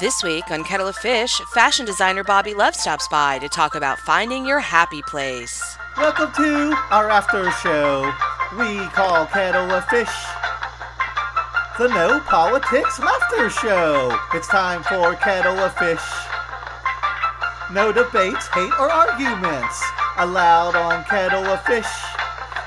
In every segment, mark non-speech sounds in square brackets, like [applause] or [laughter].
This week on Kettle of Fish, fashion designer Bobby Love stops by to talk about finding your happy place. Welcome to our after show we call Kettle of Fish. The No Politics Laughter Show. It's time for Kettle of Fish. No debates, hate, or arguments allowed on Kettle of Fish.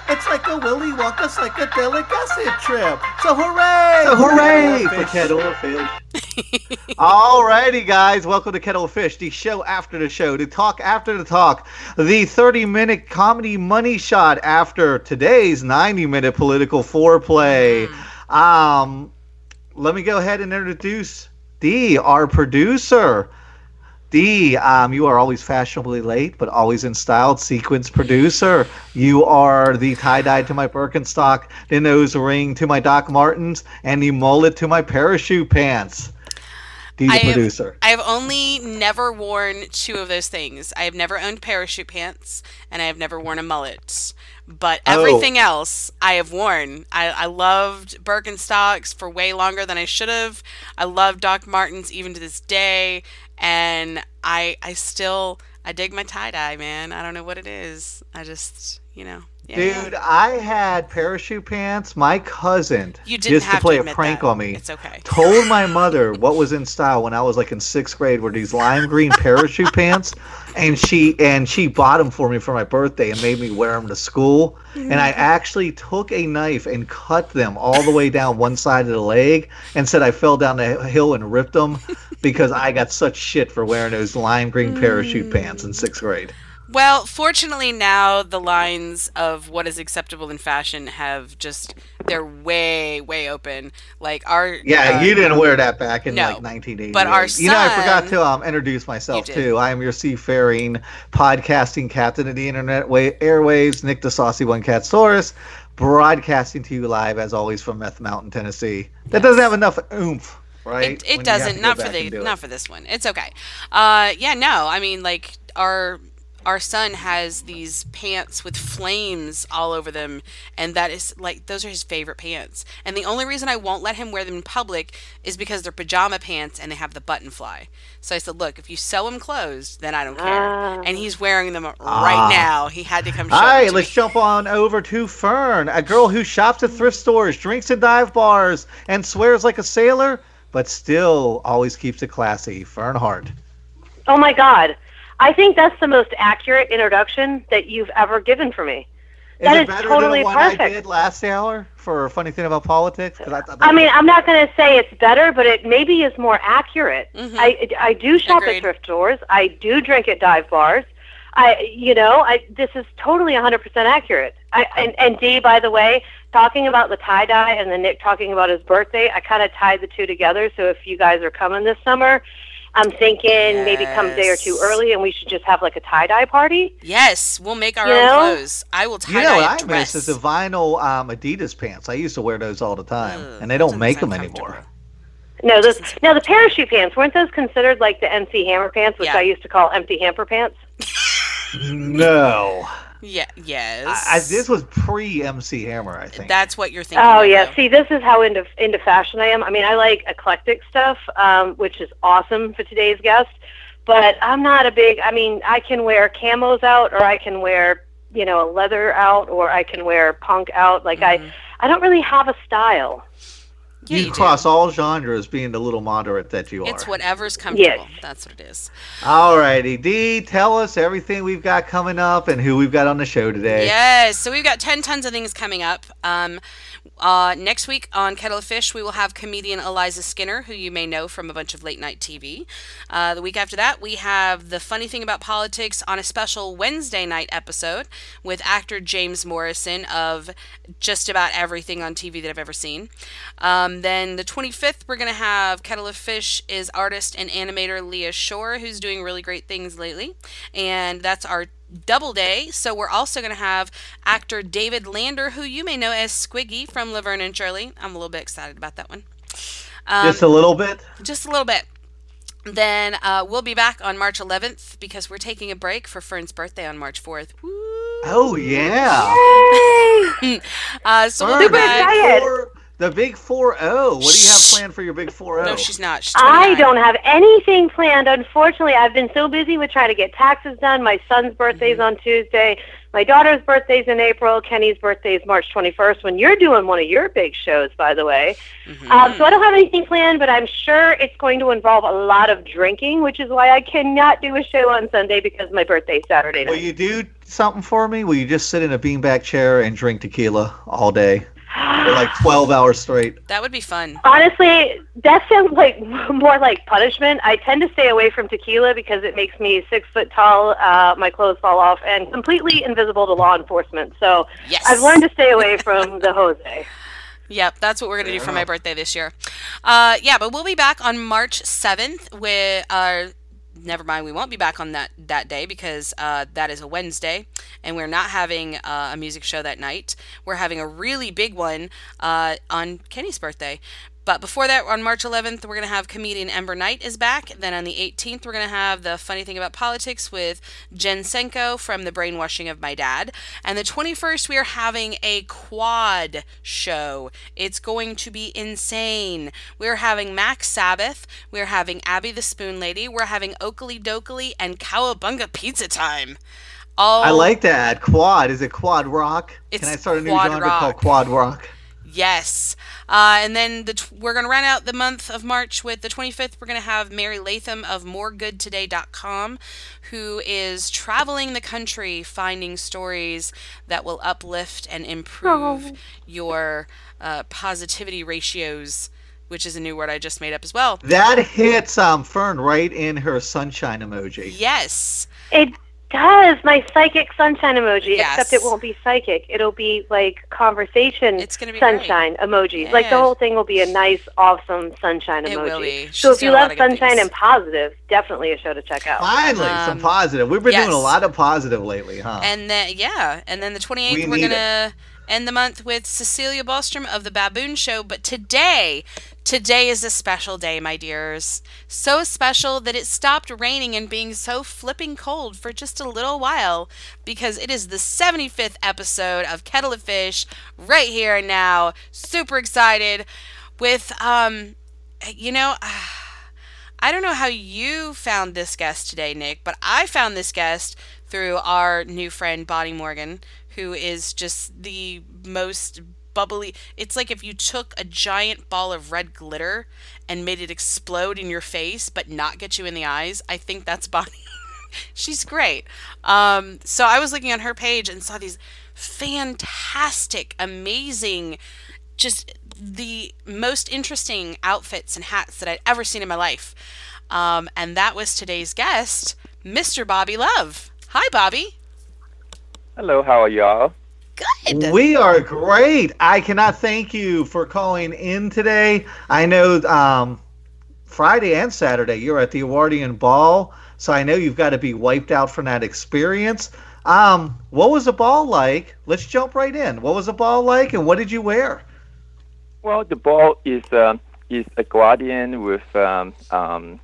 It's like a Willy Wonka psychedelic acid trip. So hooray! So hooray for Kettle of Fish. [laughs] Alrighty, guys, welcome to Kettle of Fish, the show after the show, the talk after the talk, the 30 minute comedy money shot after today's 90 minute political foreplay. Mm. Um, let me go ahead and introduce Dee, our producer. Dee, um, you are always fashionably late, but always in style. Sequence producer. You are the tie dye to my Birkenstock, the nose ring to my Doc Martens, and the mullet to my parachute pants. The I producer. Have, I have only never worn two of those things. I have never owned parachute pants, and I have never worn a mullet. But oh. everything oh. else I have worn. I, I loved Birkenstocks for way longer than I should have. I love Doc Martens even to this day and I I still I dig my tie dye, man. I don't know what it is. I just you know. Yeah. Dude, I had parachute pants. My cousin, you didn't just to play to a prank that. on me, it's okay. told my [laughs] mother what was in style when I was like in sixth grade were these lime green parachute [laughs] pants, and she and she bought them for me for my birthday and made me wear them to school. And I actually took a knife and cut them all the way down one side of the leg, and said I fell down the hill and ripped them [laughs] because I got such shit for wearing those lime green parachute pants in mm. sixth grade. Well, fortunately now the lines of what is acceptable in fashion have just they're way way open. Like our Yeah, uh, you didn't wear that back in no, like 1980. But our son, You know, I forgot to um introduce myself too. I am your seafaring podcasting captain of the internet way airwaves, Nick the Saucy One Cat Saurus, broadcasting to you live as always from Meth Mountain, Tennessee. That yes. doesn't have enough oomph right? It, it doesn't. Not for the not for this one. It's okay. Uh, yeah, no. I mean, like our our son has these pants with flames all over them and that is like those are his favorite pants. And the only reason i won't let him wear them in public is because they're pajama pants and they have the button fly. So i said look if you sew them closed then i don't care. Uh, and he's wearing them right uh, now. He had to come show all right let's me. jump on over to fern a girl who shops at thrift stores drinks at dive bars and swears like a sailor but still always keeps it classy. Fern hart. Oh my god I think that's the most accurate introduction that you've ever given for me. Is that is totally than the perfect. I did last hour for a funny thing about politics? I, I, mean, I'm not going to say it's better, but it maybe is more accurate. Mm-hmm. I I do shop Agreed. at thrift stores. I do drink at dive bars. I you know I this is totally 100% accurate. I and and Dee, by the way, talking about the tie dye and then Nick talking about his birthday, I kind of tied the two together. So if you guys are coming this summer, I'm thinking yes. maybe come a day or two early, and we should just have like a tie dye party. Yes, we'll make our you own know? clothes. I will tie dye. You know what I miss is the vinyl um, Adidas pants. I used to wear those all the time, Ugh, and they don't make them anymore. No, those now the parachute pants weren't those considered like the MC Hammer pants, which yeah. I used to call empty hamper pants? [laughs] no. Yeah. Yes. I, I, this was pre MC Hammer, I think. That's what you're thinking. Oh yeah. See, this is how into into fashion I am. I mean, I like eclectic stuff, um, which is awesome for today's guest. But I'm not a big. I mean, I can wear camos out, or I can wear you know a leather out, or I can wear punk out. Like mm-hmm. I, I don't really have a style. Yeah, you, you cross do. all genres, being the little moderate that you are. It's whatever's comfortable. Yes. That's what it is. All righty, Dee, tell us everything we've got coming up and who we've got on the show today. Yes, so we've got ten tons of things coming up. Um, uh, next week on Kettle of Fish, we will have comedian Eliza Skinner, who you may know from a bunch of late night TV. Uh, the week after that, we have The Funny Thing About Politics on a special Wednesday night episode with actor James Morrison of just about everything on TV that I've ever seen. Um, then the 25th, we're going to have Kettle of Fish is artist and animator Leah Shore, who's doing really great things lately. And that's our double day. So we're also going to have actor David Lander, who you may know as Squiggy from Laverne and Shirley. I'm a little bit excited about that one. Um, just a little bit. Just a little bit. Then uh, we'll be back on March 11th because we're taking a break for Fern's birthday on March 4th. Woo! Oh yeah! [laughs] uh, so we'll be back. For The big 4 0. What do you have planned for your big 4 0? No, she's not. She's I don't have anything planned. Unfortunately, I've been so busy with trying to get taxes done. My son's birthday's mm-hmm. on Tuesday. My daughter's birthday's in April. Kenny's birthday is March 21st when you're doing one of your big shows, by the way. Mm-hmm. Um, so I don't have anything planned, but I'm sure it's going to involve a lot of drinking, which is why I cannot do a show on Sunday because my birthday's Saturday night. Will you do something for me? Will you just sit in a beanbag chair and drink tequila all day? For like 12 hours straight. That would be fun. Honestly, that sounds like [laughs] more like punishment. I tend to stay away from tequila because it makes me six foot tall, uh, my clothes fall off, and completely invisible to law enforcement. So yes. I've learned to stay away from the Jose. Yep, that's what we're gonna do for my birthday this year. Uh, yeah, but we'll be back on March seventh with our never mind, we won't be back on that that day because uh, that is a Wednesday, and we're not having uh, a music show that night. We're having a really big one uh, on Kenny's birthday. But before that, on March 11th, we're going to have comedian Ember Knight is back. Then on the 18th, we're going to have the funny thing about politics with Jen Senko from the brainwashing of my dad. And the 21st, we are having a quad show. It's going to be insane. We're having Max Sabbath. We're having Abby the Spoon Lady. We're having Oakley Dokley and Cowabunga Pizza Time. All I like that. Quad. Is it quad rock? Can I start a new genre rock. called quad rock? Yes. Uh, and then the t- we're going to run out the month of March with the 25th. We're going to have Mary Latham of moregoodtoday.com, who is traveling the country finding stories that will uplift and improve oh. your uh, positivity ratios. Which is a new word I just made up as well. That hits um, Fern right in her sunshine emoji. Yes. It does my psychic sunshine emoji, yes. except it won't be psychic. It'll be like conversation it's gonna be sunshine great. emoji. Yeah. Like the whole thing will be a nice, awesome sunshine it emoji. Will be. So if you love sunshine and positive, definitely a show to check out. Finally, um, some positive. We've been yes. doing a lot of positive lately, huh? And then yeah, and then the 28th we we're gonna. It end the month with Cecilia Bostrom of The Baboon Show. But today, today is a special day, my dears. So special that it stopped raining and being so flipping cold for just a little while because it is the 75th episode of Kettle of Fish right here and now. Super excited with, um, you know. [sighs] I don't know how you found this guest today, Nick, but I found this guest through our new friend Bonnie Morgan, who is just the most bubbly. It's like if you took a giant ball of red glitter and made it explode in your face but not get you in the eyes. I think that's Bonnie. [laughs] She's great. Um, so I was looking on her page and saw these fantastic, amazing, just the most interesting outfits and hats that I'd ever seen in my life. Um, and that was today's guest, Mr. Bobby Love. Hi, Bobby. Hello, how are y'all? Good. We are great. I cannot thank you for calling in today. I know um, Friday and Saturday you're at the Edwardian Ball, so I know you've got to be wiped out from that experience. Um, what was the ball like? Let's jump right in. What was the ball like, and what did you wear? Well, the ball is uh, is Edwardian with um, um,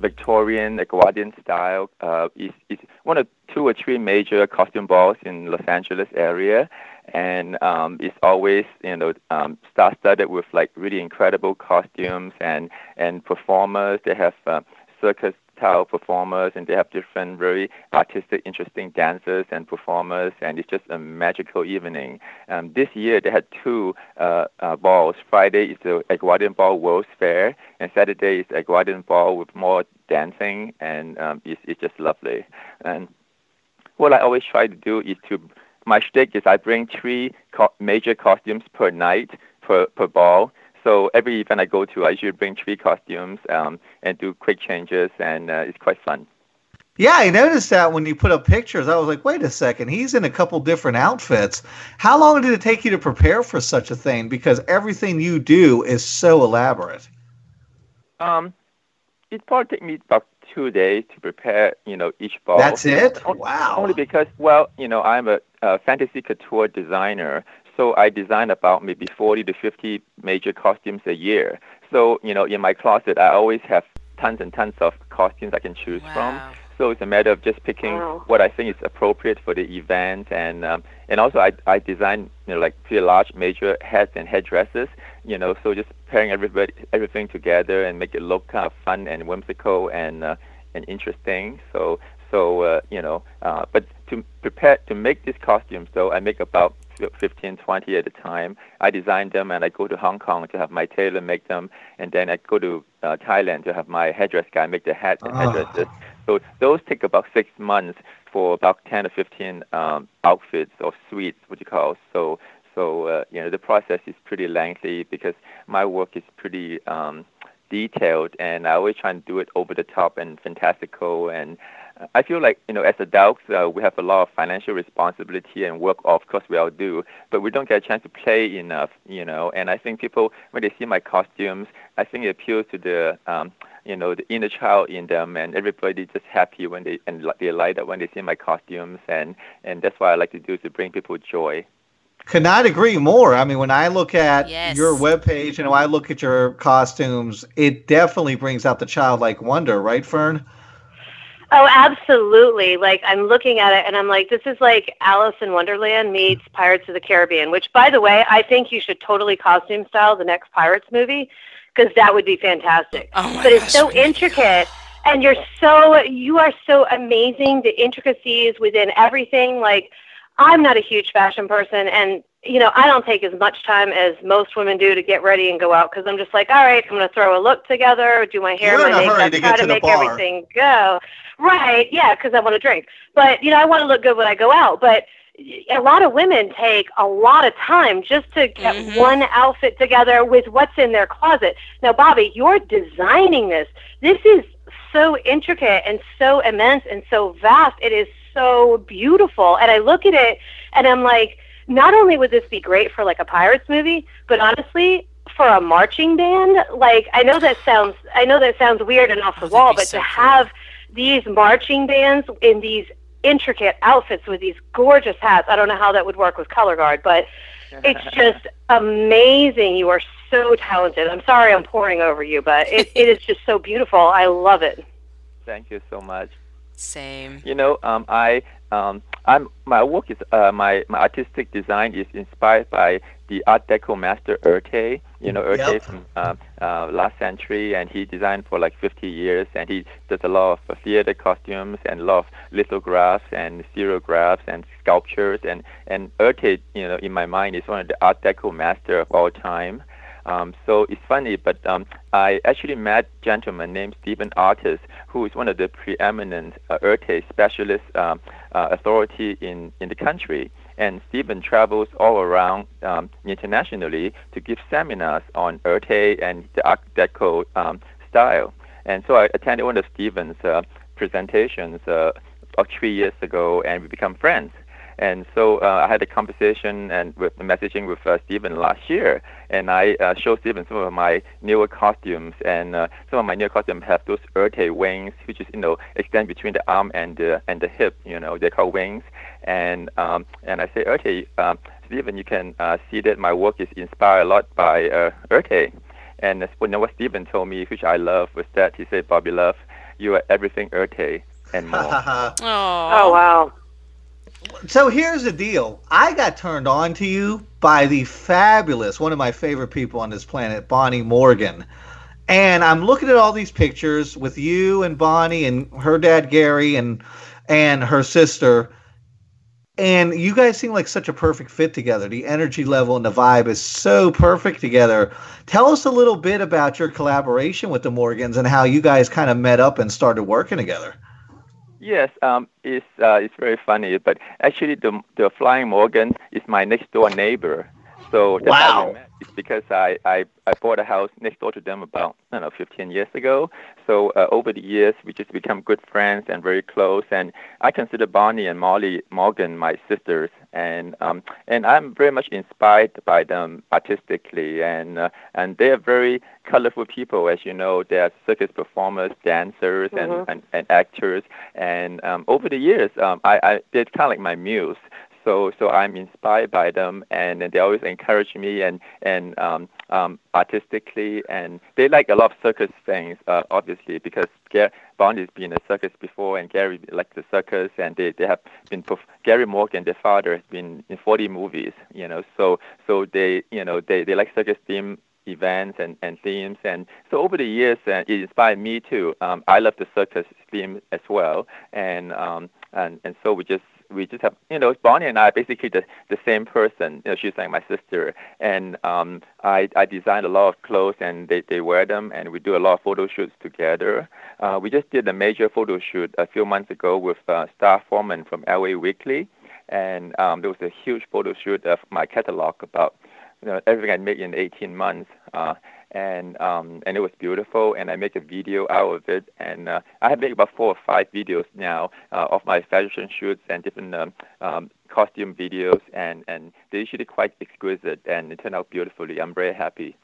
Victorian Edwardian style. Uh, is is one of two or three major costume balls in Los Angeles area, and um, it's always you know um, star studded with like really incredible costumes and and performers. They have uh, circus style performers and they have different very artistic interesting dancers and performers and it's just a magical evening. Um, this year they had two uh, uh, balls. Friday is the edwardian ball world's fair and saturday is edwardian ball with more dancing and um, it's, it's just lovely. And what i always try to do is to my shtick is i bring three co- major costumes per night per, per ball so every event I go to, I usually bring three costumes um, and do quick changes, and uh, it's quite fun. Yeah, I noticed that when you put up pictures. I was like, wait a second, he's in a couple different outfits. How long did it take you to prepare for such a thing? Because everything you do is so elaborate. Um, it probably took me about two days to prepare, you know, each ball. That's it? Wow. Only because, well, you know, I'm a, a fantasy couture designer, so I design about maybe 40 to 50 major costumes a year. So, you know, in my closet, I always have tons and tons of costumes I can choose wow. from. So it's a matter of just picking wow. what I think is appropriate for the event, and um, and also I I design you know like pretty large major hats and headdresses, you know, so just pairing everybody everything together and make it look kind of fun and whimsical and uh, and interesting. So so uh, you know, uh, but to prepare to make these costumes, though, I make about 15, 20 at a time. I design them and I go to Hong Kong to have my tailor make them, and then I go to uh, Thailand to have my headdress guy make the hats and oh. headdresses. So those take about six months for about 10 or 15 um, outfits or suites, what you call. So so uh, you know the process is pretty lengthy because my work is pretty um, detailed, and I always try and do it over the top and fantastical and I feel like you know, as adults, uh, we have a lot of financial responsibility and work. Of course, we all do, but we don't get a chance to play enough. You know, and I think people when they see my costumes, I think it appeals to the um, you know the inner child in them, and everybody just happy when they and they light up when they see my costumes, and and that's what I like to do to bring people joy. Could not agree more. I mean, when I look at yes. your webpage and when I look at your costumes, it definitely brings out the childlike wonder, right, Fern? Oh, absolutely. Like I'm looking at it and I'm like, this is like Alice in Wonderland meets Pirates of the Caribbean, which by the way, I think you should totally costume style the next Pirates movie because that would be fantastic. Oh but it's so intricate and you're so you are so amazing the intricacies within everything like I'm not a huge fashion person and you know, I don't take as much time as most women do to get ready and go out because I'm just like, all right, I'm going to throw a look together, do my hair, You're my makeup, try to, to make bar. everything go. Right, yeah, because I want to drink. But, you know, I want to look good when I go out. But a lot of women take a lot of time just to get mm-hmm. one outfit together with what's in their closet. Now, Bobby, you're designing this. This is so intricate and so immense and so vast. It is so beautiful. And I look at it and I'm like, not only would this be great for like a pirates movie, but honestly, for a marching band, like I know that sounds I know that sounds weird and off the oh, wall, but so to cool. have these marching bands in these intricate outfits with these gorgeous hats, I don't know how that would work with color guard, but it's [laughs] just amazing. You are so talented. I'm sorry I'm pouring over you, but it, it is just so beautiful. I love it. Thank you so much. Same. You know, um, I um, I'm my work is uh, my my artistic design is inspired by the Art Deco master Erté. You know Erté yep. from uh, uh, last century, and he designed for like 50 years, and he does a lot of uh, theater costumes and a lot of lithographs and stereographs and sculptures. And and Erté, you know, in my mind, is one of the Art Deco master of all time. Um, so it's funny, but um, I actually met a gentleman named Stephen Artis, who is one of the preeminent uh, Erté specialist um, uh, authority in, in the country. And Stephen travels all around um, internationally to give seminars on Erté and the Art Deco um, style. And so I attended one of Stephen's uh, presentations uh, three years ago, and we become friends. And so uh, I had a conversation and with messaging with uh, Stephen last year, and I uh, showed Stephen some of my newer costumes, and uh, some of my newer costumes have those Erté wings, which is you know extend between the arm and the and the hip. You know they're called wings, and um, and I say Erté, um, Stephen, you can uh, see that my work is inspired a lot by uh, Erté. And you know what Stephen told me, which I love, was that he said, Bobby Love, you are everything Erté and more. [laughs] [laughs] oh wow so here's the deal. I got turned on to you by the fabulous, one of my favorite people on this planet, Bonnie Morgan. And I'm looking at all these pictures with you and Bonnie and her dad Gary and and her sister. And you guys seem like such a perfect fit together. The energy level and the vibe is so perfect together. Tell us a little bit about your collaboration with the Morgans and how you guys kind of met up and started working together. Yes, um, it's uh, it's very funny, but actually the the Flying Morgan is my next door neighbor. So that's wow. How we met. It's because I, I, I bought a house next door to them about I don't know 15 years ago. So uh, over the years, we just become good friends and very close. And I consider Bonnie and Molly Morgan my sisters, and um, and I'm very much inspired by them artistically. And uh, and they are very colorful people, as you know. They are circus performers, dancers, mm-hmm. and, and, and actors. And um, over the years, um, I, I they're kind of like my muse. So so I'm inspired by them, and, and they always encourage me and and um, um, artistically, and they like a lot of circus things, uh, obviously, because Gary Bonnie's been a circus before, and Gary likes the circus, and they, they have been perf- Gary Morgan, their father, has been in 40 movies, you know, so so they you know they, they like circus theme events and, and themes. And so over the years, uh, it inspired me too. Um, I love the circus theme as well. And, um, and, and so we just, we just have, you know, Bonnie and I are basically the, the same person. You know, she's like my sister. And um, I, I designed a lot of clothes and they, they wear them and we do a lot of photo shoots together. Uh, we just did a major photo shoot a few months ago with uh, Star Foreman from LA Weekly. And um, there was a huge photo shoot of my catalog about you know, everything I made in 18 months. Uh, and um, and it was beautiful, and I make a video out of it, and uh, I have made about four or five videos now uh, of my fashion shoots and different um, um, costume videos, and and they're usually quite exquisite, and it turned out beautifully. I'm very happy.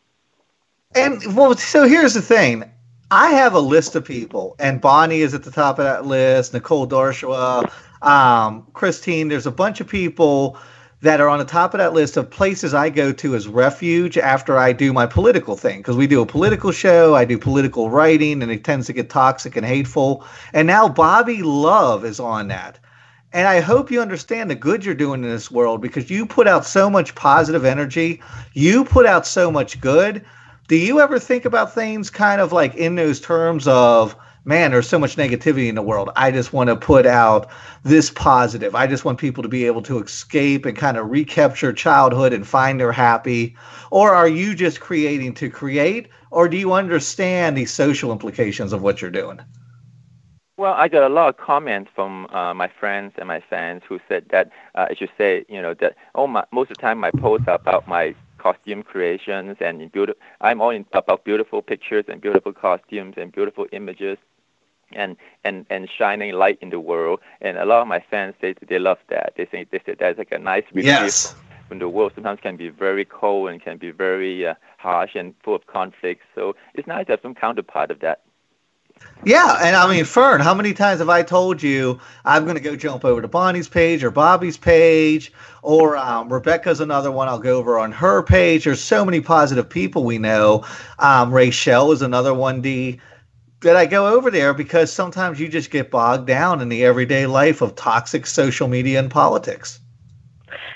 And well, so here's the thing. I have a list of people, and Bonnie is at the top of that list. Nicole Darshua, um, Christine. There's a bunch of people that are on the top of that list of places I go to as refuge after I do my political thing. Because we do a political show, I do political writing, and it tends to get toxic and hateful. And now Bobby Love is on that. And I hope you understand the good you're doing in this world because you put out so much positive energy. You put out so much good. Do you ever think about things kind of like in those terms of, man, there's so much negativity in the world. I just want to put out this positive. I just want people to be able to escape and kind of recapture childhood and find their happy. Or are you just creating to create? Or do you understand the social implications of what you're doing? Well, I got a lot of comments from uh, my friends and my fans who said that uh, I should say, you know, that oh, my, most of the time my posts are about my costume creations and beautiful. I'm all in, about beautiful pictures and beautiful costumes and beautiful images and and and shining light in the world. And a lot of my fans they they love that. They think they say that's like a nice relief yes. from the world. Sometimes can be very cold and can be very uh, harsh and full of conflict. So it's nice to have some counterpart of that. Yeah, and I mean, Fern, how many times have I told you I'm going to go jump over to Bonnie's page or Bobby's page, or um, Rebecca's another one I'll go over on her page? There's so many positive people we know. Um, Rachelle is another 1D that I go over there because sometimes you just get bogged down in the everyday life of toxic social media and politics.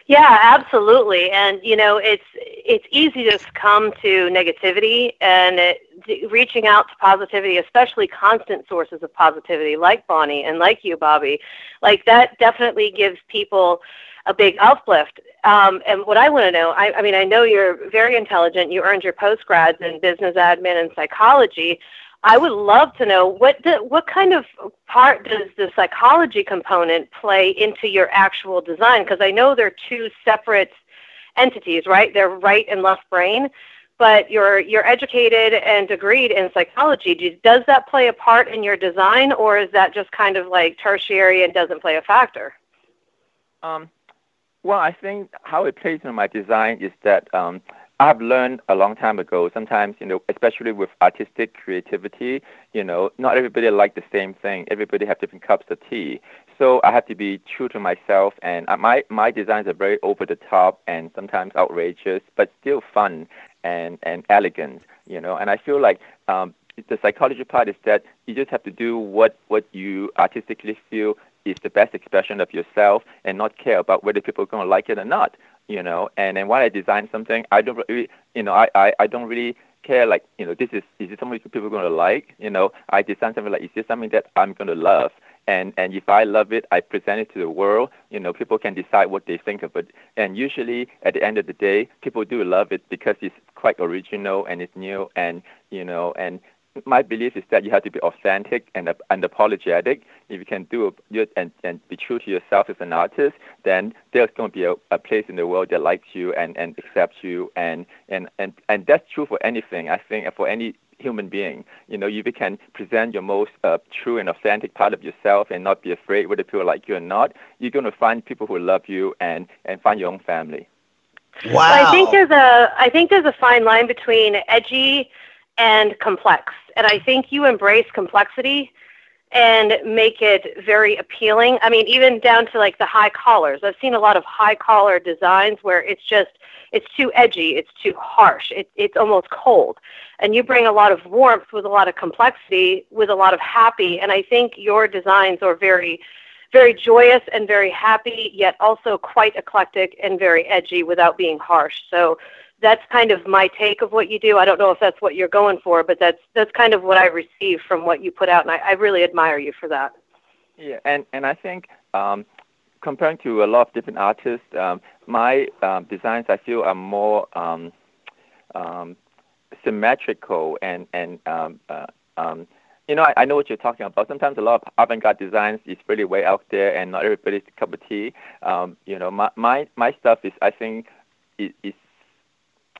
Yeah, absolutely. And you know, it's it's easy to succumb to negativity and it, reaching out to positivity, especially constant sources of positivity like Bonnie and like you, Bobby. Like that definitely gives people a big uplift. Um, and what I want to know, I, I mean, I know you're very intelligent. You earned your postgrads in business admin and psychology. I would love to know what what kind of part does the psychology component play into your actual design? Because I know they're two separate entities, right? They're right and left brain, but you're you're educated and degreed in psychology. does that play a part in your design, or is that just kind of like tertiary and doesn't play a factor? Um, well, I think how it plays in my design is that um, I've learned a long time ago. Sometimes, you know, especially with artistic creativity, you know, not everybody like the same thing. Everybody have different cups of tea. So I have to be true to myself, and my my designs are very over the top and sometimes outrageous, but still fun and and elegant. You know, and I feel like um, the psychology part is that you just have to do what what you artistically feel is the best expression of yourself and not care about whether people are going to like it or not you know. And then when I design something, I don't really, you know, I, I, I don't really care like, you know, this is is it something people are going to like? You know, I design something like, is this something that I'm going to love? And and if I love it, I present it to the world. You know, people can decide what they think of it. And usually, at the end of the day, people do love it because it's quite original and it's new and you know and my belief is that you have to be authentic and unapologetic. If you can do it and, and be true to yourself as an artist, then there's going to be a, a place in the world that likes you and, and accepts you. And, and, and, and that's true for anything, I think, for any human being. You know, if you can present your most uh, true and authentic part of yourself and not be afraid whether people like you or not, you're going to find people who love you and, and find your own family. Wow. I think there's a I think there's a fine line between edgy and complex. And I think you embrace complexity and make it very appealing. I mean, even down to like the high collars. I've seen a lot of high collar designs where it's just it's too edgy, it's too harsh, it, it's almost cold. And you bring a lot of warmth with a lot of complexity, with a lot of happy. And I think your designs are very, very joyous and very happy, yet also quite eclectic and very edgy without being harsh. So that's kind of my take of what you do. I don't know if that's what you're going for, but that's that's kind of what I receive from what you put out, and I, I really admire you for that. Yeah, and and I think um, comparing to a lot of different artists, um, my um, designs I feel are more um, um, symmetrical and and um, uh, um, you know I, I know what you're talking about. Sometimes a lot of avant-garde designs is really way out there and not everybody's cup of tea. Um, you know my my my stuff is I think is, is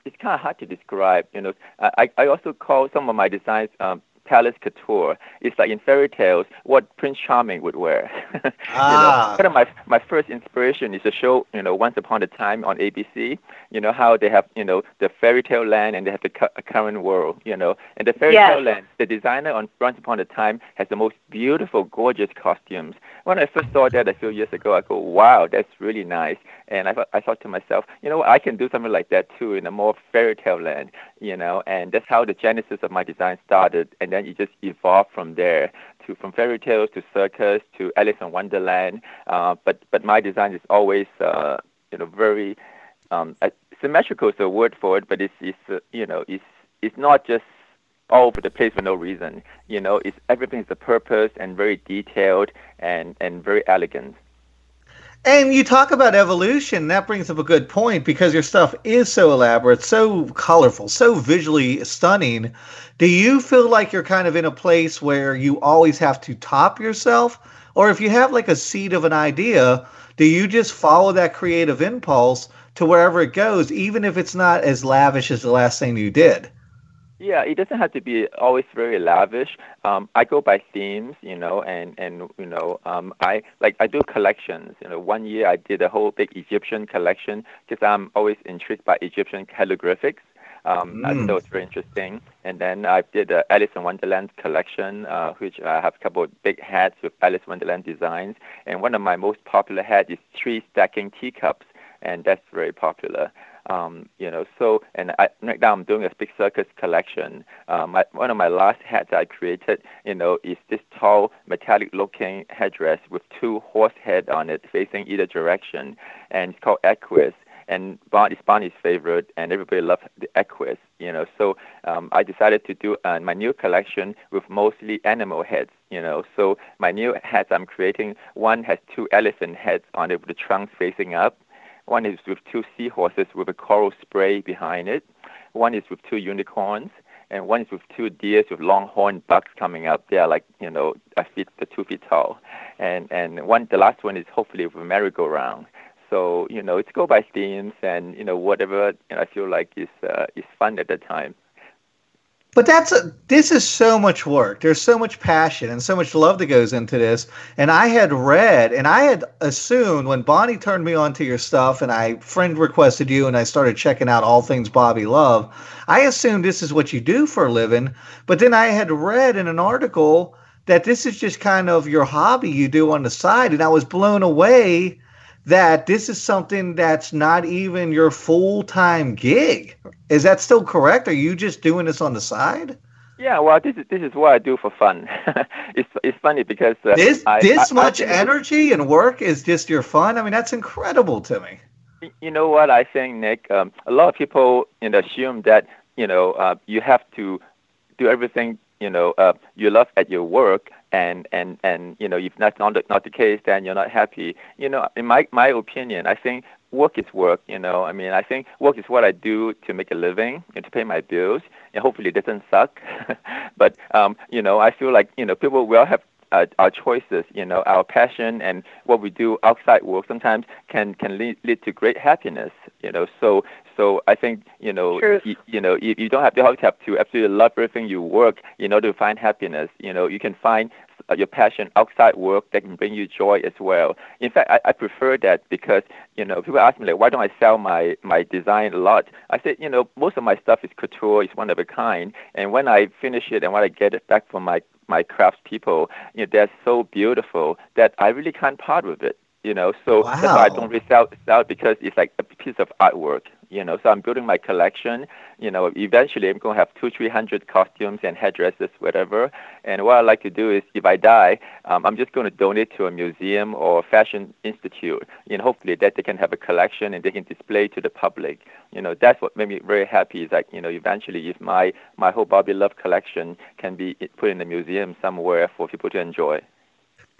it's kind of hard to describe. You know, I, I also call some of my designs um, palace couture. It's like in fairy tales what Prince Charming would wear. ah. [laughs] you know, kind of my my first inspiration is a show, you know, Once Upon a Time on ABC. You know how they have, you know, the fairy tale land and they have the cu- current world. You know, and the fairy yes. tale land, the designer on Once Upon a Time has the most beautiful, gorgeous costumes. When I first saw that a few years ago, I go, wow, that's really nice. And I thought I thought to myself, you know, I can do something like that too in a more fairy tale land. You know, and that's how the genesis of my design started. And then it just evolved from there to from fairy tales to circus to Alice in Wonderland. Uh, but but my design is always uh, you know very um, symmetrical is a word for it, but it's, it's uh, you know it's it's not just all over the place for no reason. You know, it's everything is a purpose and very detailed and and very elegant. And you talk about evolution, that brings up a good point because your stuff is so elaborate, so colorful, so visually stunning. Do you feel like you're kind of in a place where you always have to top yourself? Or if you have like a seed of an idea, do you just follow that creative impulse to wherever it goes, even if it's not as lavish as the last thing you did? Yeah, it doesn't have to be always very lavish. Um, I go by themes, you know, and and you know, um, I like I do collections. You know, one year I did a whole big Egyptian collection because I'm always intrigued by Egyptian calligraphics. Um, mm. So it's very interesting. And then I did a Alice in Wonderland collection, uh, which I have a couple of big hats with Alice in Wonderland designs. And one of my most popular hats is three stacking teacups, and that's very popular. Um, you know, so and I, right now I'm doing a big circus collection. Um, my, one of my last hats I created, you know, is this tall metallic-looking headdress with two horse head on it facing either direction, and it's called Equus. And Bond is Bonnie's favorite, and everybody loves the Equus. You know, so um, I decided to do uh, my new collection with mostly animal heads. You know, so my new hats I'm creating, one has two elephant heads on it with the trunks facing up one is with two seahorses with a coral spray behind it. One is with two unicorns, and one is with two deers with long horned bucks coming up. They are like you know a feet two feet tall, and and one the last one is hopefully with a merry-go-round. So you know it's go by themes and you know whatever you know, I feel like is uh, is fun at the time. But that's a, this is so much work. There's so much passion and so much love that goes into this. And I had read and I had assumed when Bonnie turned me on to your stuff and I friend requested you and I started checking out all things Bobby Love, I assumed this is what you do for a living. But then I had read in an article that this is just kind of your hobby you do on the side. And I was blown away that this is something that's not even your full time gig. Is that still correct? Are you just doing this on the side? Yeah, well, this is this is what I do for fun. [laughs] it's it's funny because uh, this I, this I, much I, energy and work is just your fun. I mean, that's incredible to me. You know what I think, Nick? Um, a lot of people you know, assume that you know uh, you have to do everything you know uh, you love at your work and and and you know if that's not the, not the case then you're not happy. You know in my my opinion i think work is work you know. I mean i think work is what i do to make a living and to pay my bills. And hopefully it doesn't suck. [laughs] But um you know i feel like you know people will have uh, our choices, you know, our passion and what we do outside work sometimes can can lead, lead to great happiness, you know. So so I think you know you, you know you, you don't have to have to absolutely love everything you work in order to find happiness. You know, you can find uh, your passion outside work that can bring you joy as well. In fact, I, I prefer that because you know people ask me like, why don't I sell my my design a lot? I said, you know, most of my stuff is couture, it's one of a kind, and when I finish it and when I get it back from my my craftspeople, you know, they're so beautiful that I really can't part with it. You know, so wow. that's why I don't really sell, sell it because it's like a piece of artwork you know. So I'm building my collection. You know, eventually I'm going to have two, three hundred costumes and headdresses, whatever. And what I like to do is, if I die, um, I'm just going to donate to a museum or fashion institute. You know, hopefully that they can have a collection and they can display to the public. You know, that's what made me very happy. Is like, you know, eventually if my my whole Bobby Love collection can be put in a museum somewhere for people to enjoy.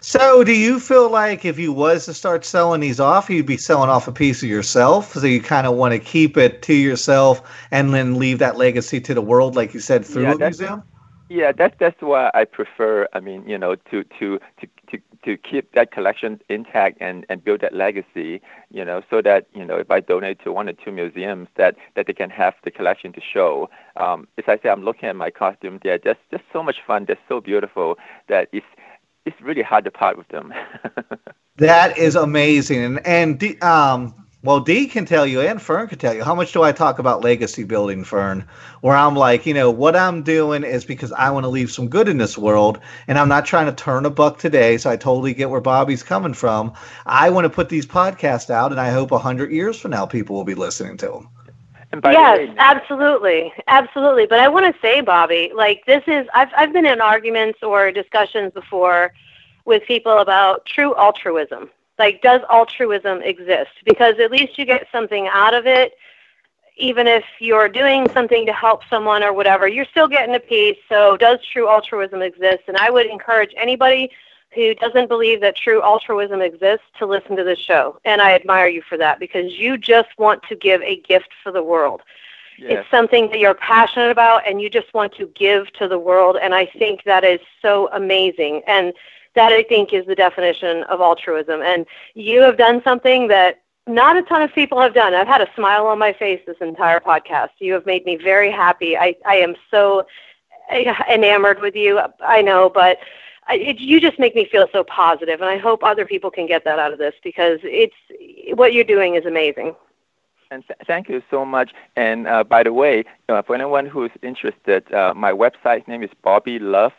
So, do you feel like if you was to start selling these off, you'd be selling off a piece of yourself? So you kind of want to keep it to yourself and then leave that legacy to the world, like you said, through yeah, a museum. Yeah, that's that's why I prefer. I mean, you know, to to to to to keep that collection intact and and build that legacy. You know, so that you know, if I donate to one or two museums, that that they can have the collection to show. Um, as I say, I'm looking at my costume. They're just just so much fun. They're so beautiful that it's it's really hard to part with them. [laughs] that is amazing, and and D, um, well, Dee can tell you, and Fern can tell you. How much do I talk about legacy building, Fern? Where I'm like, you know, what I'm doing is because I want to leave some good in this world, and I'm not trying to turn a buck today. So I totally get where Bobby's coming from. I want to put these podcasts out, and I hope a hundred years from now, people will be listening to them. Yes, way, absolutely, absolutely. But I want to say, Bobby, like this is I've I've been in arguments or discussions before with people about true altruism. Like, does altruism exist? Because at least you get something out of it, even if you're doing something to help someone or whatever. You're still getting a piece. So, does true altruism exist? And I would encourage anybody who doesn't believe that true altruism exists to listen to this show. And I admire you for that because you just want to give a gift for the world. Yes. It's something that you're passionate about and you just want to give to the world. And I think that is so amazing. And that I think is the definition of altruism. And you have done something that not a ton of people have done. I've had a smile on my face this entire podcast. You have made me very happy. I, I am so eh, enamored with you. I know, but it, you just make me feel so positive, and I hope other people can get that out of this because it's what you're doing is amazing. And th- thank you so much. And uh, by the way, uh, for anyone who's interested, uh, my website name is Bobby Love,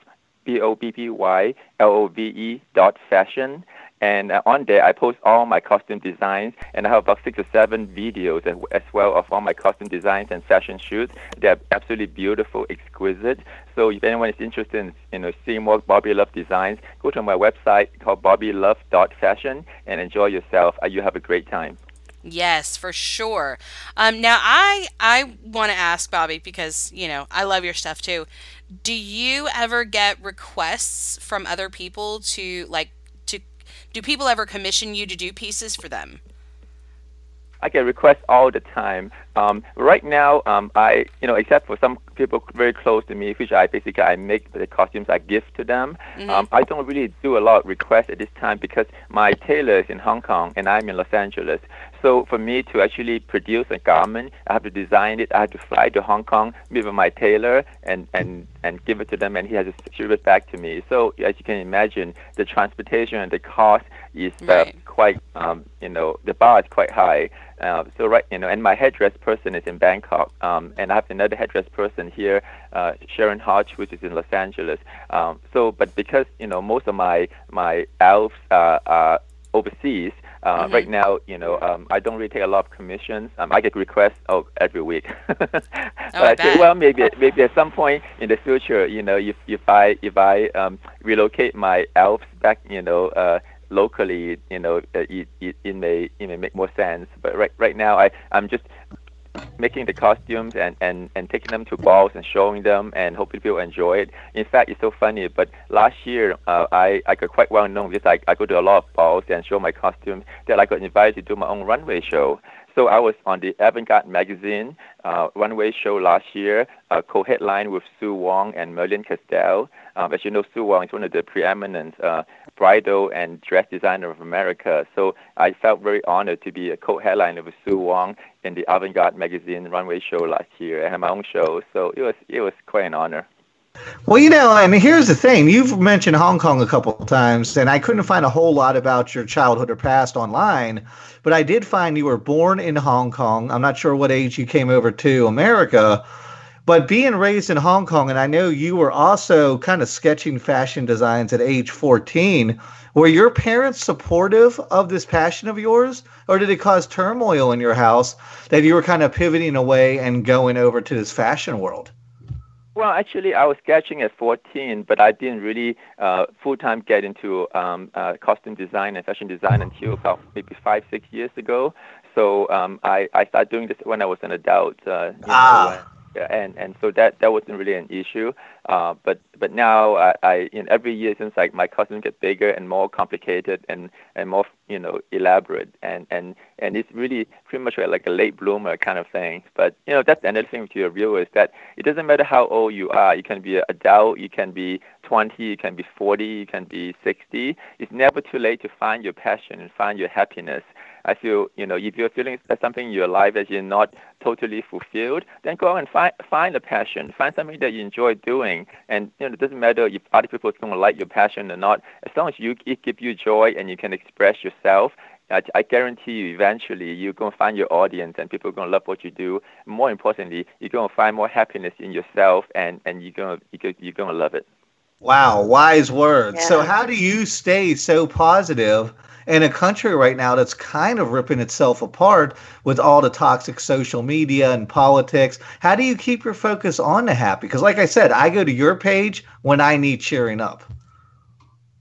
B O B B Y L O V E dot fashion. And uh, on there, I post all my costume designs, and I have about six or seven videos as well of all my costume designs and fashion shoots. They're absolutely beautiful, exquisite. So if anyone is interested in you know, seeing more Bobby Love designs, go to my website called bobbylove.fashion and enjoy yourself. Uh, you have a great time. Yes, for sure. Um, now, I I want to ask Bobby because you know I love your stuff too. Do you ever get requests from other people to like do people ever commission you to do pieces for them? I get requests all the time. Um, right now, um, I, you know, except for some people very close to me, which I basically I make the costumes I give to them. Mm-hmm. Um, I don't really do a lot of requests at this time because my tailor is in Hong Kong and I'm in Los Angeles. So for me to actually produce a garment, I have to design it. I have to fly to Hong Kong, meet with my tailor, and and and give it to them, and he has to ship it back to me. So as you can imagine, the transportation and the cost is uh, right. quite, um, you know, the bar is quite high. Uh, so right, you know, and my headdress person is in Bangkok, um, and I have another headdress person here, uh, Sharon Hodge, which is in Los Angeles. Um, so, but because you know most of my my elves uh, are overseas, uh, mm-hmm. Right now, you know, um, I don't really take a lot of commissions. Um, I get requests oh, every week. [laughs] but oh, I, say, well, maybe [laughs] maybe at some point in the future, you know, if if I if I um, relocate my elves back, you know, uh, locally, you know, uh, it, it, it may it may make more sense. But right right now, I I'm just making the costumes and, and, and taking them to balls and showing them and hoping people enjoy it. In fact, it's so funny, but last year uh, I, I got quite well known because I, I go to a lot of balls and show my costumes that I got invited to do my own runway show. So I was on the Avant-Garde magazine uh, runway show last year, uh, co-headline with Sue Wong and Merlin Castell. Um, as you know, Sue Wong is one of the preeminent uh, bridal and dress designer of America. So I felt very honored to be a co-headliner with Sue Wong in the Avant-Garde magazine runway show last year. Had my own show, so it was it was quite an honor. Well, you know, and here's the thing. You've mentioned Hong Kong a couple of times, and I couldn't find a whole lot about your childhood or past online, but I did find you were born in Hong Kong. I'm not sure what age you came over to America, but being raised in Hong Kong, and I know you were also kind of sketching fashion designs at age 14. Were your parents supportive of this passion of yours, or did it cause turmoil in your house that you were kind of pivoting away and going over to this fashion world? Well, actually, I was sketching at 14, but I didn't really uh, full time get into um, uh, costume design and fashion design until about maybe five, six years ago. So um, I, I started doing this when I was an adult. Uh, ah. Know, and and so that that wasn't really an issue. Uh, but but now I, I in every year since like my costumes get bigger and more complicated and and more you know elaborate and and and it's really pretty much like a late bloomer kind of thing. But you know that's another thing to your viewers that it doesn't matter how old you are. You can be an adult, you can be 20, you can be 40, you can be 60. It's never too late to find your passion and find your happiness. I feel, you know, if you're feeling that something in your life that you're not totally fulfilled, then go out and find find a passion, find something that you enjoy doing, and you know, it doesn't matter if other people to like your passion or not. As long as you it gives you joy and you can express yourself, I, I guarantee you, eventually you're going to find your audience and people are going to love what you do. More importantly, you're going to find more happiness in yourself, and and you're going to you're going to love it. Wow, wise words. Yeah. So, how do you stay so positive in a country right now that's kind of ripping itself apart with all the toxic social media and politics. How do you keep your focus on the happy? Because, like I said, I go to your page when I need cheering up.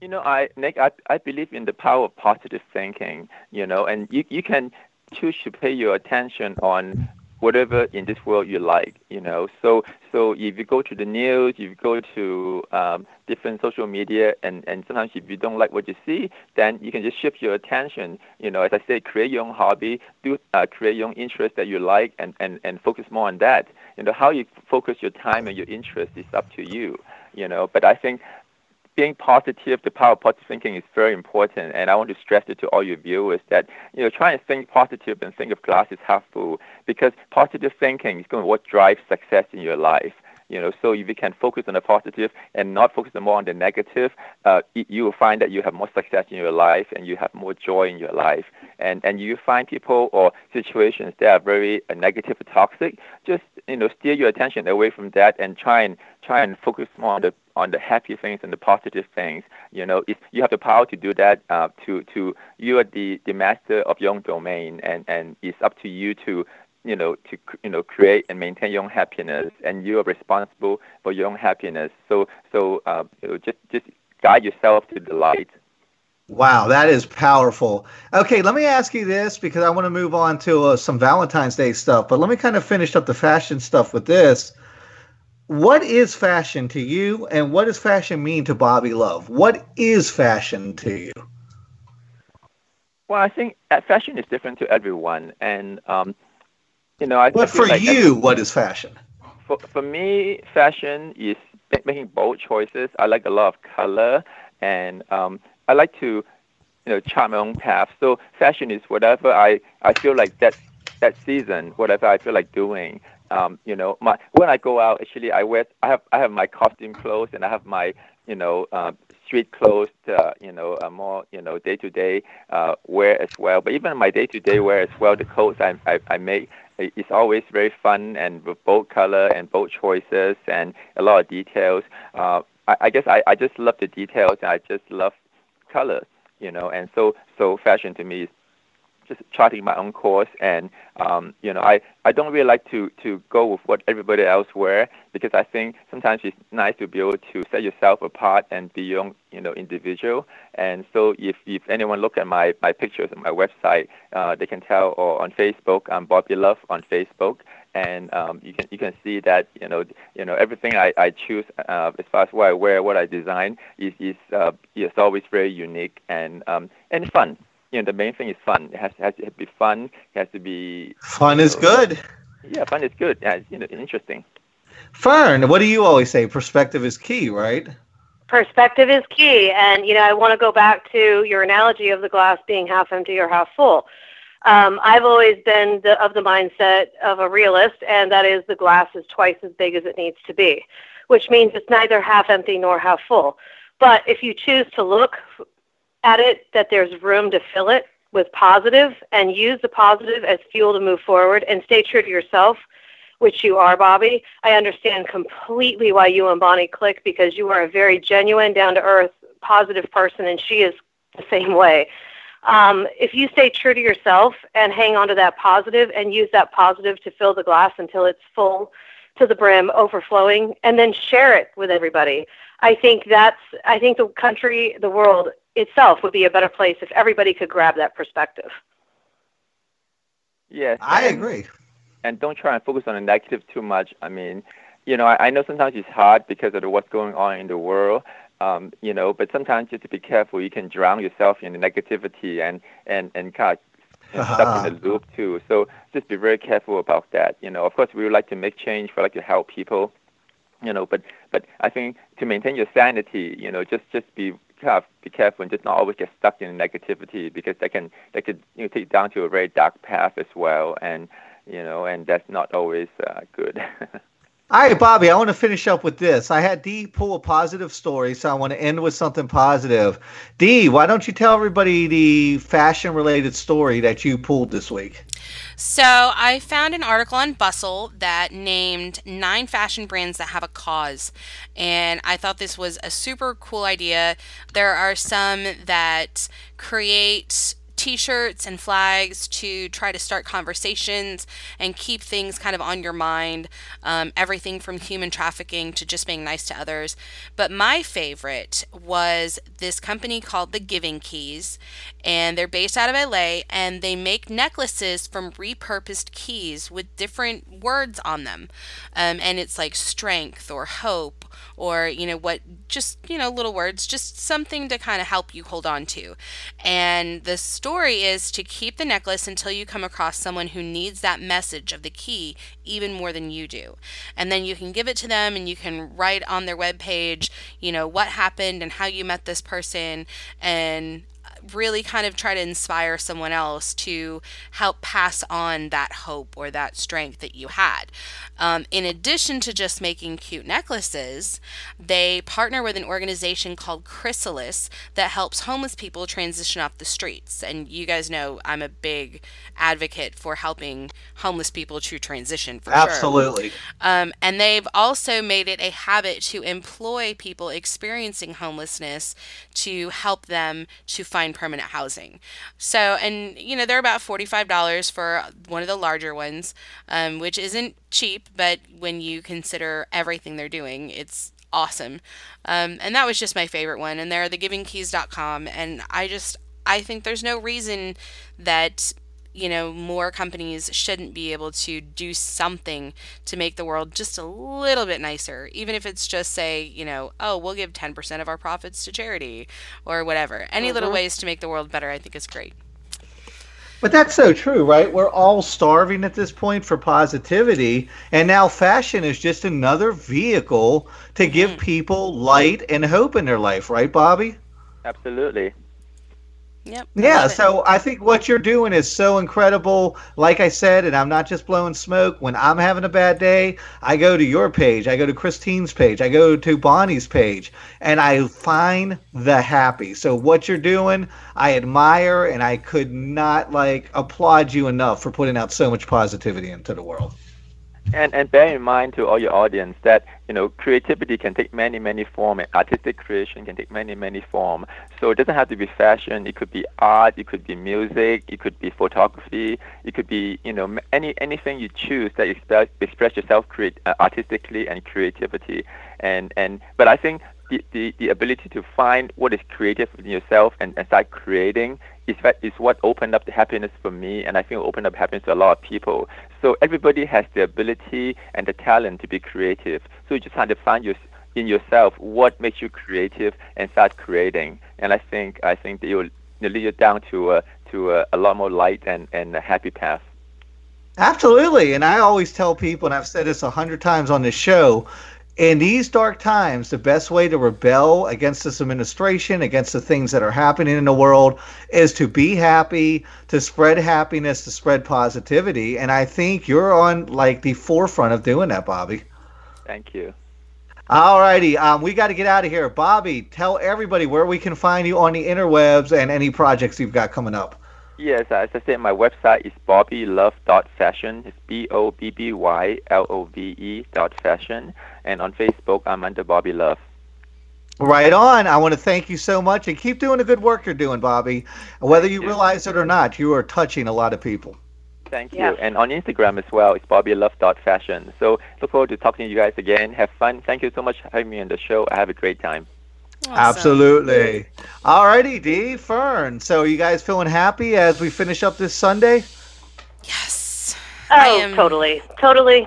You know, I Nick, I, I believe in the power of positive thinking. You know, and you you can choose to pay your attention on whatever in this world you like, you know. So so if you go to the news, if you go to um, different social media, and, and sometimes if you don't like what you see, then you can just shift your attention. You know, as I said, create your own hobby, do uh, create your own interest that you like, and, and, and focus more on that. You know, how you focus your time and your interest is up to you. You know, but I think being positive, the power of positive thinking is very important. And I want to stress it to all your viewers that, you know, try and think positive and think of glass as half full because positive thinking is going to what drives success in your life. You know, so if you can focus on the positive and not focus more on the negative, uh, you will find that you have more success in your life and you have more joy in your life. And and you find people or situations that are very uh, negative or toxic, just you know, steer your attention away from that and try and try and focus more on the on the happy things and the positive things. You know, if you have the power to do that, uh, to to you are the the master of your own domain, and and it's up to you to you know, to you know, create and maintain your own happiness, and you are responsible for your own happiness. So, so uh, just just guide yourself to the light. Wow, that is powerful. Okay, let me ask you this because I want to move on to uh, some Valentine's Day stuff, but let me kind of finish up the fashion stuff with this. What is fashion to you, and what does fashion mean to Bobby Love? What is fashion to you? Well, I think fashion is different to everyone, and um, you know, I. But for like you, what is fashion? For for me, fashion is making bold choices. I like a lot of color, and um, I like to, you know, chart my own path. So fashion is whatever I I feel like that that season, whatever I feel like doing. Um, you know, my when I go out, actually, I wear I have I have my costume clothes and I have my you know uh, street clothes, uh, you know, uh, more you know day to day wear as well. But even my day to day wear as well, the clothes I I, I make it's always very fun and with bold color and bold choices and a lot of details. Uh, I, I guess I, I just love the details and I just love colors, you know. And so so fashion to me is just charting my own course and um, you know I, I don't really like to, to go with what everybody else wear because I think sometimes it's nice to be able to set yourself apart and be your own you know individual. And so if, if anyone look at my, my pictures on my website uh, they can tell or on Facebook I'm Bobby Love on Facebook. And um, you can you can see that you know you know everything I, I choose uh, as far as what I wear what I design is is uh, is always very unique and um, and fun you know, the main thing is fun. It has, has to be fun. It has to be fun is know, good. Yeah, fun is good. Yeah, it's, you know, interesting. Fern, what do you always say? Perspective is key, right? Perspective is key, and you know, I want to go back to your analogy of the glass being half empty or half full. Um, I've always been the, of the mindset of a realist, and that is the glass is twice as big as it needs to be, which means it's neither half empty nor half full. But if you choose to look at it, that there's room to fill it with positive and use the positive as fuel to move forward and stay true to yourself, which you are, Bobby. I understand completely why you and Bonnie click because you are a very genuine, down to earth, positive person, and she is the same way. Um, if you stay true to yourself and hang on to that positive and use that positive to fill the glass until it's full to the brim, overflowing, and then share it with everybody. I think that's I think the country, the world itself would be a better place if everybody could grab that perspective. Yes, I agree. And don't try and focus on the negative too much. I mean, you know, I, I know sometimes it's hard because of what's going on in the world, um, you know, but sometimes just to be careful, you can drown yourself in the negativity and and and kind of uh-huh. stuck in the loop too. So just be very careful about that. You know, of course, we would like to make change. We like to help people. You know, but but I think to maintain your sanity, you know, just just be of be careful and just not always get stuck in negativity because that can that could you know take you down to a very dark path as well, and you know, and that's not always uh, good. [laughs] All right, Bobby, I want to finish up with this. I had Dee pull a positive story, so I want to end with something positive. Dee, why don't you tell everybody the fashion related story that you pulled this week? So, I found an article on Bustle that named nine fashion brands that have a cause. And I thought this was a super cool idea. There are some that create t-shirts and flags to try to start conversations and keep things kind of on your mind um, everything from human trafficking to just being nice to others. But my favorite was this company called the giving keys and they're based out of la and they make necklaces from repurposed keys with different words on them. Um, and it's like strength or hope or you know what just you know little words just something to kind of help you hold on to. And the story is to keep the necklace until you come across someone who needs that message of the key even more than you do. And then you can give it to them and you can write on their web page you know what happened and how you met this person. And really kind of try to inspire someone else to help pass on that hope or that strength that you had. Um, in addition to just making cute necklaces, they partner with an organization called Chrysalis that helps homeless people transition off the streets. And you guys know I'm a big advocate for helping homeless people to transition for Absolutely. Sure. Um, and they've also made it a habit to employ people experiencing homelessness to help them to find permanent housing. So, and you know, they're about $45 for one of the larger ones, um, which isn't cheap, but when you consider everything they're doing, it's awesome. Um, and that was just my favorite one. And they're thegivingkeys.com. And I just, I think there's no reason that you know, more companies shouldn't be able to do something to make the world just a little bit nicer, even if it's just say, you know, oh, we'll give 10% of our profits to charity or whatever. Any mm-hmm. little ways to make the world better, I think is great. But that's so true, right? We're all starving at this point for positivity, and now fashion is just another vehicle to give mm-hmm. people light and hope in their life, right, Bobby? Absolutely. Yep. Yeah, so I think what you're doing is so incredible. Like I said, and I'm not just blowing smoke. When I'm having a bad day, I go to your page, I go to Christine's page, I go to Bonnie's page, and I find the happy. So what you're doing, I admire, and I could not like applaud you enough for putting out so much positivity into the world. And and bear in mind to all your audience that you know creativity can take many many forms. And artistic creation can take many many forms. So it doesn't have to be fashion. It could be art. It could be music. It could be photography. It could be you know any anything you choose that express express yourself create uh, artistically and creativity. And and but I think the, the, the ability to find what is creative within yourself and, and start creating is, is what opened up the happiness for me, and I think opened up happiness to a lot of people. So everybody has the ability and the talent to be creative. So you just have to find your, in yourself what makes you creative and start creating. And I think I think that you'll, you'll lead you down to a, to a, a lot more light and, and a happy path. Absolutely. And I always tell people, and I've said this a hundred times on this show, in these dark times, the best way to rebel against this administration, against the things that are happening in the world, is to be happy, to spread happiness, to spread positivity. And I think you're on like the forefront of doing that, Bobby. Thank you. All righty, um, we got to get out of here. Bobby, tell everybody where we can find you on the interwebs and any projects you've got coming up. Yes, uh, as I said, my website is bobbylove.fashion. It's B O B B Y L O V E dot fashion. And on Facebook, I'm under Bobby Love. Right on. I want to thank you so much and keep doing the good work you're doing, Bobby. Whether you, you realize it or not, you are touching a lot of people. Thank you. Yeah. And on Instagram as well, it's bobbylove.fashion. So look forward to talking to you guys again. Have fun. Thank you so much for having me on the show. I have a great time. Awesome. Absolutely. All righty, Dee. Fern. So you guys feeling happy as we finish up this Sunday? Yes. Oh, am... totally. Totally.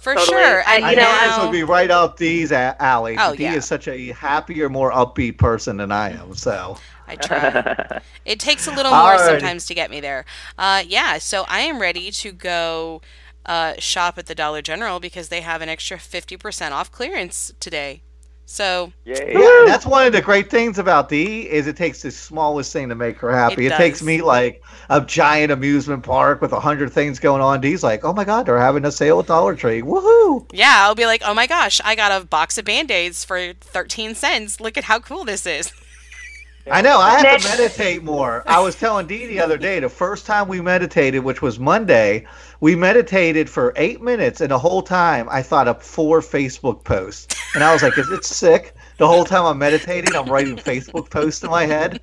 For totally. sure. And, I, you know, this would be right up Dee's alley. Oh, Dee yeah. is such a happier, more upbeat person than I am. So I try. [laughs] it takes a little more sometimes to get me there. Uh, yeah, so I am ready to go uh, shop at the Dollar General because they have an extra 50% off clearance today. So Yay. yeah, that's one of the great things about Dee is it takes the smallest thing to make her happy. It, it takes me like a giant amusement park with a hundred things going on. Dee's like, oh my god, they're having a sale at Dollar Tree. Woohoo! Yeah, I'll be like, oh my gosh, I got a box of band aids for thirteen cents. Look at how cool this is. I know. I have to meditate more. I was telling Dee the other day, the first time we meditated, which was Monday, we meditated for eight minutes, and the whole time I thought of four Facebook posts. And I was like, is it sick? The whole time I'm meditating, I'm writing Facebook posts in my head.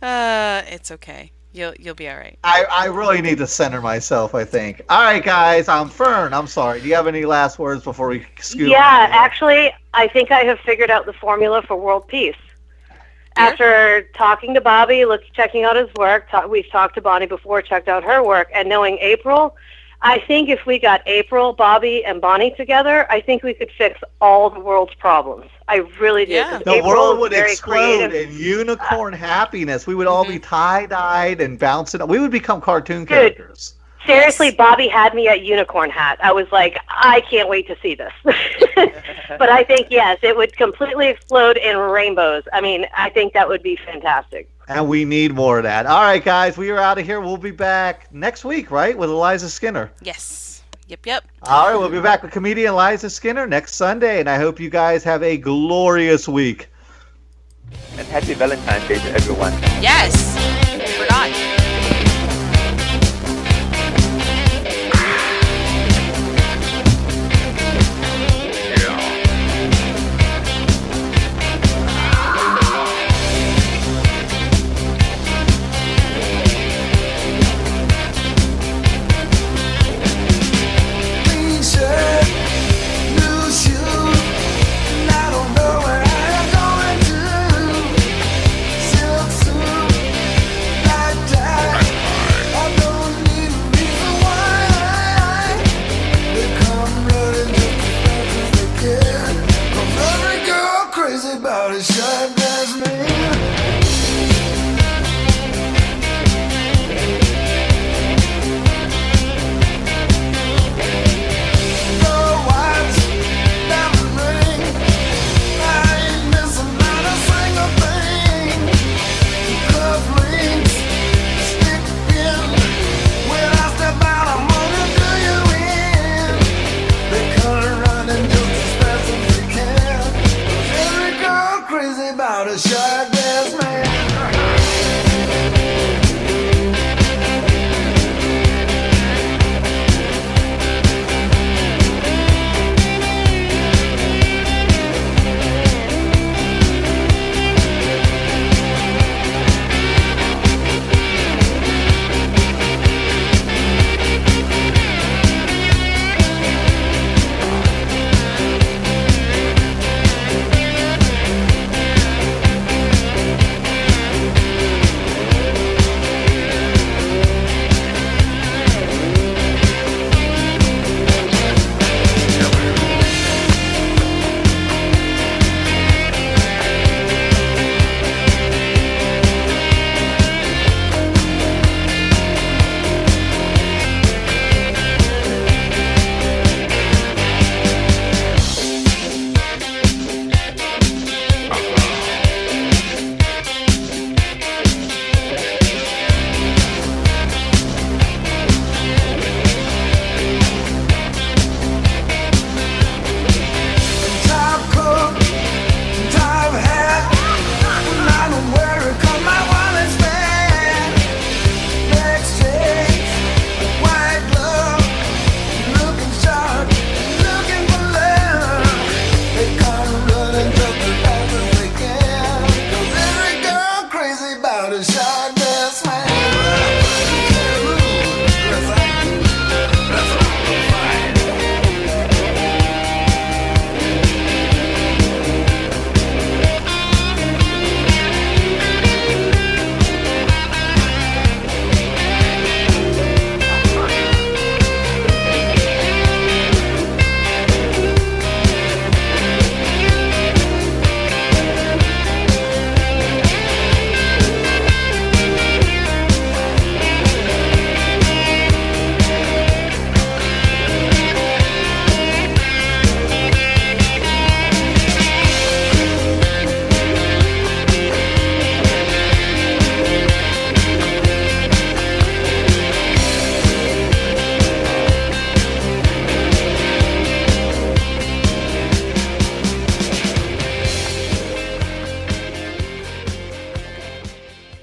Uh, it's okay. You'll you'll be all right. I, I really need to center myself. I think. All right, guys. I'm Fern. I'm sorry. Do you have any last words before we scoot? Yeah, actually, I think I have figured out the formula for world peace. After talking to Bobby, look, checking out his work, talk, we've talked to Bonnie before, checked out her work, and knowing April, I think if we got April, Bobby, and Bonnie together, I think we could fix all the world's problems. I really do. Yeah. The April world would explode creative. in unicorn uh, happiness. We would all mm-hmm. be tie dyed and bouncing. We would become cartoon Dude, characters. Seriously, Bobby had me at unicorn hat. I was like, I can't wait to see this. [laughs] but I think yes, it would completely explode in rainbows. I mean, I think that would be fantastic. And we need more of that. All right, guys, we are out of here. We'll be back next week, right, with Eliza Skinner. Yes. Yep, yep. All right, we'll be back with comedian Eliza Skinner next Sunday, and I hope you guys have a glorious week. And happy Valentine's Day to everyone. Yes. Forgot.